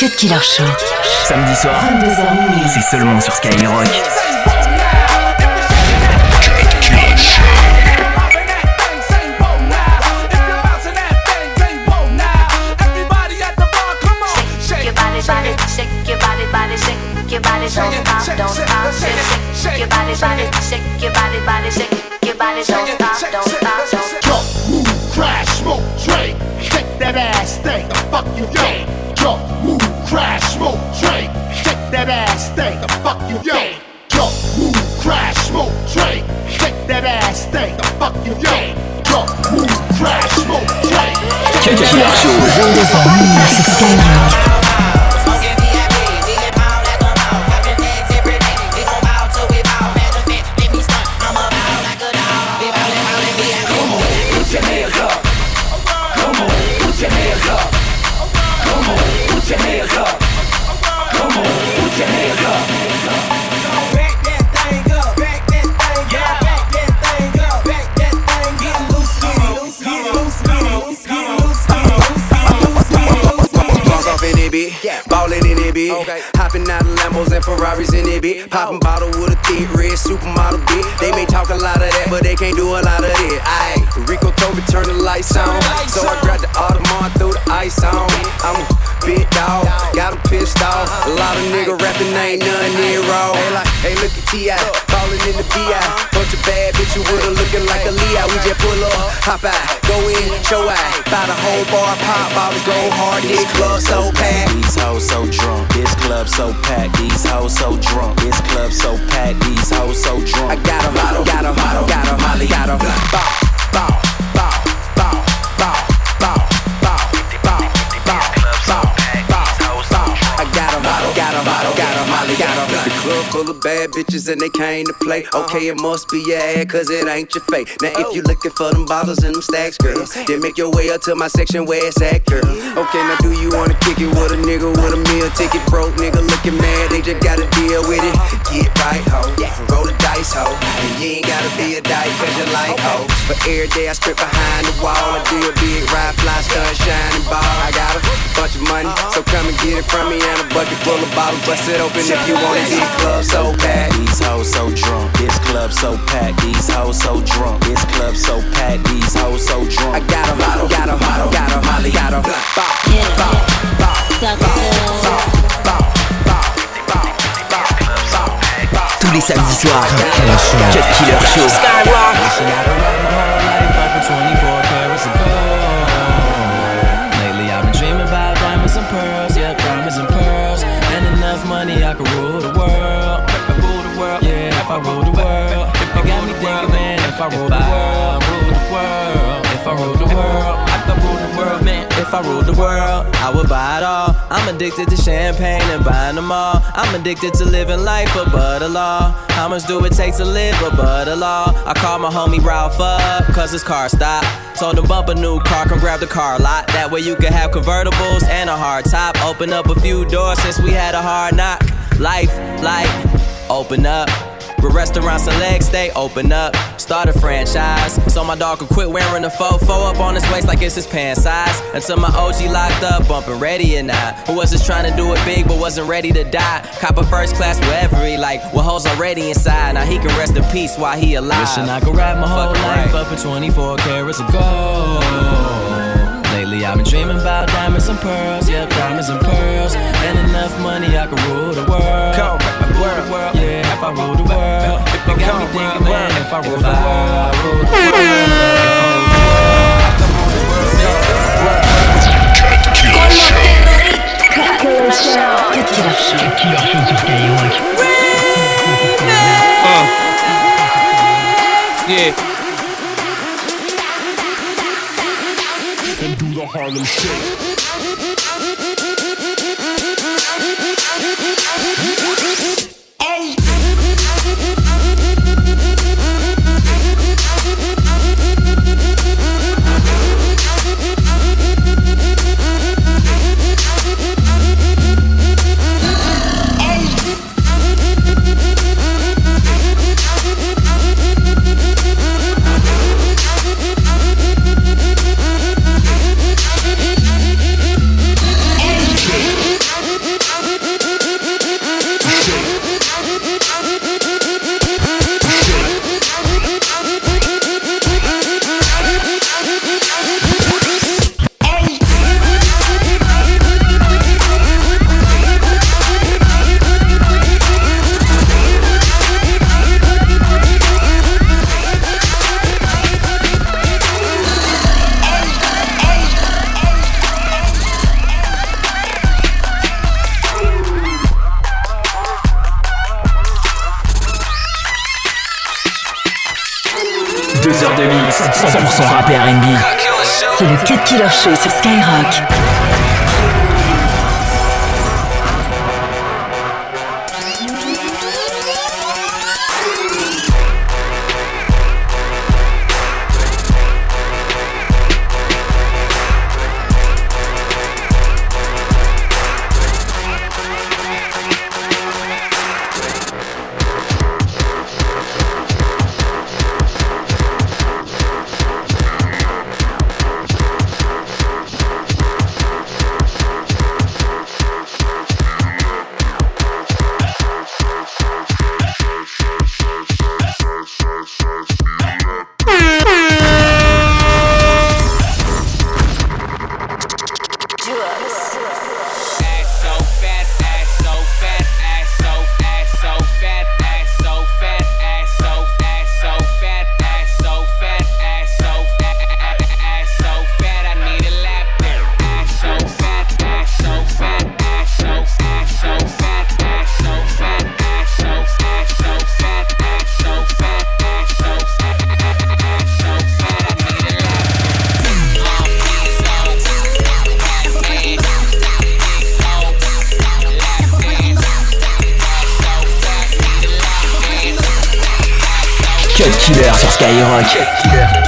Cut Killer Show. Samedi soir, c'est seulement sur Skyrock. your body, don't stop, don't stop, shake your body, body, shake your body, body, shake your body, don't stop, don't stop, don't. Jump, move, crash, smoke, drink, shake that ass, thing, the fuck you think? Thing, the fuck you think? Jump, move, crash, smoke, drink, shake that ass, thing, the fuck you think? Jump, move, crash, smoke, drink. Cut Killer Show. 22h minuit sur Skyrock. Okay. Hopping out of Lambos and Ferraris in it, bitch. Poppin' oh. bottle with a thick red supermodel, bitch. They may oh. talk a lot of that, but they can't do a lot of it. Aye. Rico told me turn the lights on. So I grabbed the Audemars, threw the ice on. I'm a big dog, got him pissed off. A lot of nigga rapping, ain't nothing near raw. Hey, like, hey, look at T.I. Falling in the B.I. Uh-huh. Bunch of bad bitches with her looking like a Leo. We just pull up, hop out, go in, show out. Buy the whole bar, pop bottles, go hard. This club so packed. These hoes so drunk. This club so packed. These hoes so drunk. This club so packed. These hoes so drunk. I got 'em, got 'em, got 'em, got 'em, Molly, got 'em. Bow, club full of bad bitches and they came to play. Okay, it must be your ad, cause it ain't your fate. Now, if you looking for them bottles and them stacks, girl, then make your way up to my section where it's at, girl. Okay, now do you wanna kick it with a nigga with a meal ticket? Broke nigga looking mad, they just gotta deal with it. Get right, ho. Roll the dice, ho. And you ain't gotta be a dyke, cause you like ho. But every day I strip behind the wall and do a big ride, fly, stun, shining ball. I got a bunch of money, so come and get it from me and a bucket full of bottles. Bust it open if you wanna it. This club so packed, these hoes so drunk. This club so packed, these hoes so drunk. This club so packed, these hoes so drunk. I got a model, got a model, got a molly, got a bop, bop, bop, bop, bop, bop, Tous les samedis soirs, Cut Killer Show. Skyrock. some pearls, yeah, diamonds and pearls. And enough money I could rule the world. I rule the world. It got me thinking, man, if I rule the world, rule the world. If I rule the world, I could rule the world, man. If I the world, I would buy it all. I'm addicted to champagne and buying them all. I'm addicted to living life above the law. How much do it take to live above the law? I called my homie Ralph up, cause his car stopped. Told him bump a new car, come grab the car lot. That way you can have convertibles and a hard top. Open up a few doors since we had a hard knock. Life, like, open up. With restaurants and legs, they open up. Start a franchise. So my dog could quit wearing the fofo up on his waist like it's his pants size. Until my OG locked up, bumping ready or not. Who was just trying to do it big but wasn't ready to die. Cop a first class wherever he like. With hoes already inside. Now he can rest in peace while he alive. Wishing I could wrap my whole life up in 24 carats of gold. Lately I've been dreaming about diamonds and pearls, yep, diamonds and pearls. And enough money I could rule the world. Come, rule the world, yeah, if I rule the world. It got me thinking, man, if I rule the world, I rule the Harlem Shake. heures de mix 100% rap et R&B. C'est le Cut Killer Show sur Skyrock. Música minuit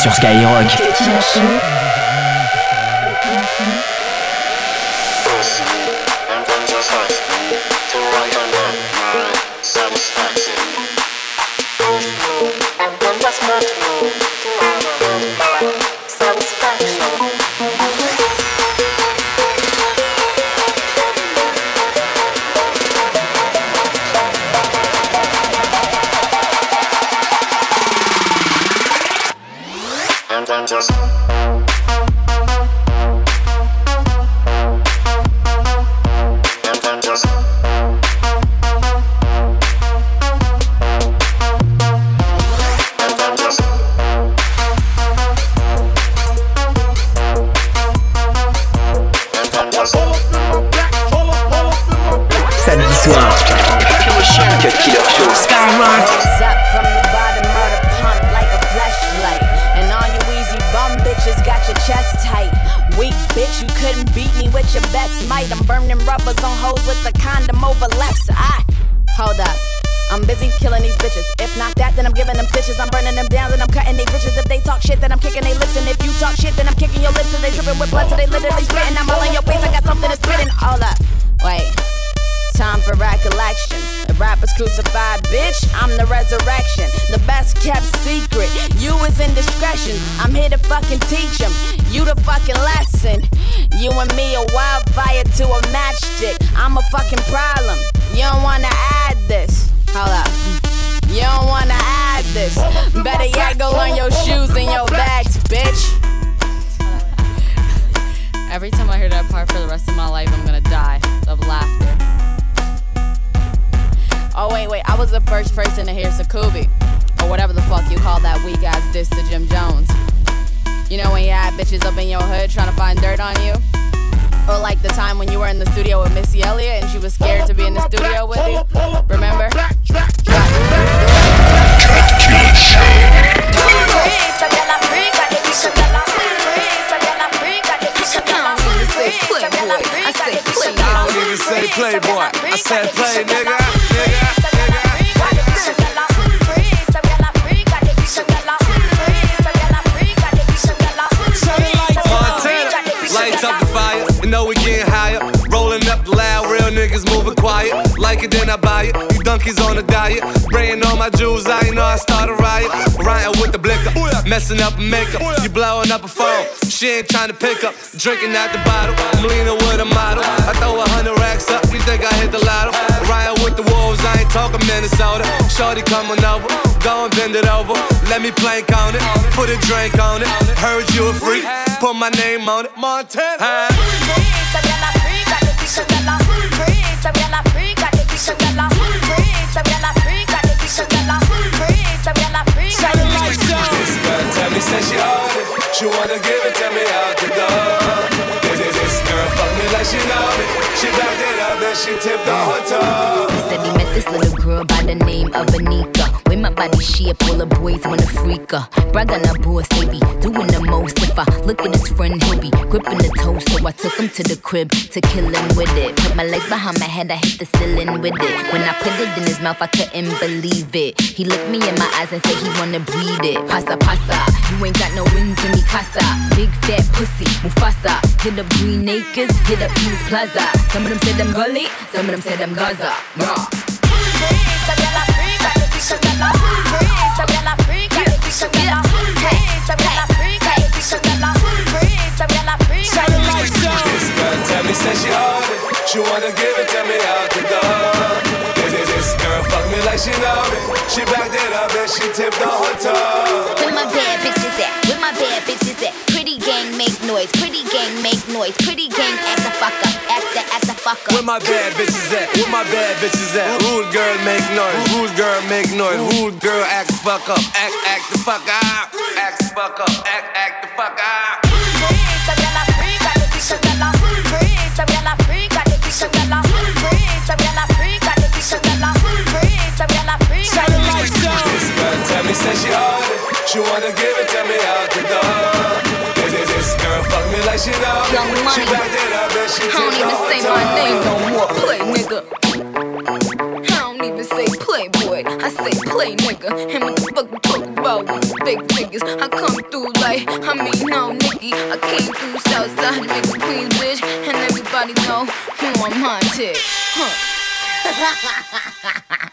sur Skyrock. and then just. Samedi soir, Cut Killer Show Skyrock. bitch, you couldn't beat me with your best might. I'm burning rubbers on hoes with the condom over left. I hold up. I'm busy killing these bitches. If not that, then I'm giving them stitches. I'm burning them down, then I'm cutting they bitches. If they talk shit, then I'm kicking they lips. And if you talk shit, then I'm kicking your lips. And they dripping with blood, so they literally spitting. I'm all in your face. I got so crucified, bitch. I'm the resurrection, the best kept secret. You is indiscretion. I'm here to fucking teach him. You the fucking lesson. You and me a wildfire to a matchstick. I'm a fucking problem. You don't wanna add this. Hold up. You don't wanna add this. Better yet, go on your shoes and your bags, bitch. Every time I hear that part for the rest of my life, I'm gonna die. wait, wait. I was the first person to hear Sakubi, or whatever the fuck you call that weak ass diss to Jim Jones. You know when you had bitches up in your hood trying to find dirt on you? Or like the time when you were in the studio with Missy Elliott and she was scared to be in the studio with you? Remember? Playboy. I said play, nigga. Messing up makeup. Oh, you blowing up a phone. She ain't trying to pick up. Drinking out the bottle. I'm leaning with a model. I throw a hundred racks up. You think I hit the lotto? Riding with the wolves. I ain't talking Minnesota. Shorty coming over. Go and bend it over. Let me plank on it. Put a drink on it. Heard you a freak. Put my name on it. Montana. Said she on it. She wanna give it to me out the door. This, this, girl fuck me like she know me. She backed it up and she tipped the toe. He said he met this little girl by the name of Onika. My body shape, all the boys wanna freak her. Brag on boss, they be doing the most. If I look at his friend, he'll be gripping the toe. So I took him to the crib to kill him with it. Put my legs behind my head, I hit the ceiling with it. When I put it in his mouth, I couldn't believe it. He looked me in my eyes and said he wanna breathe it. Pasa, pasa, you ain't got no wings in me casa. Big fat pussy, Mufasa. Hit up Green Acres, hit up Peace Plaza. Some of them said I'm gully, some of them said I'm Gaza. Me she on it. She wanna give it to me out the door. This, girl fuck me like she know me. She backed it up and she tipped the toe. Where my bad bitches at? Where my bad bitches at? Pretty gang make noise. Pretty noise. Pretty gang act the fuck up. Act the act the fuck up. Where my bad bitches at? Where my bad bitches at? Rude girl make noise. Rude girl make noise. Rude girl act the fuck up. Act act the fuck up. Act the fuck up. Act act the fuck up. me She wanna give it to me out the door. This, this, this girl fuck me like she know. Young money. She backed it up and she I don't even say my name no more. Play nigga. I don't even say playboy. I say play nigga. And what the fuck we talk about with the big niggas? I come through like I mean no Nicky. I came through Southside, nigga Queens bitch, and everybody know who I'm haunted. Huh.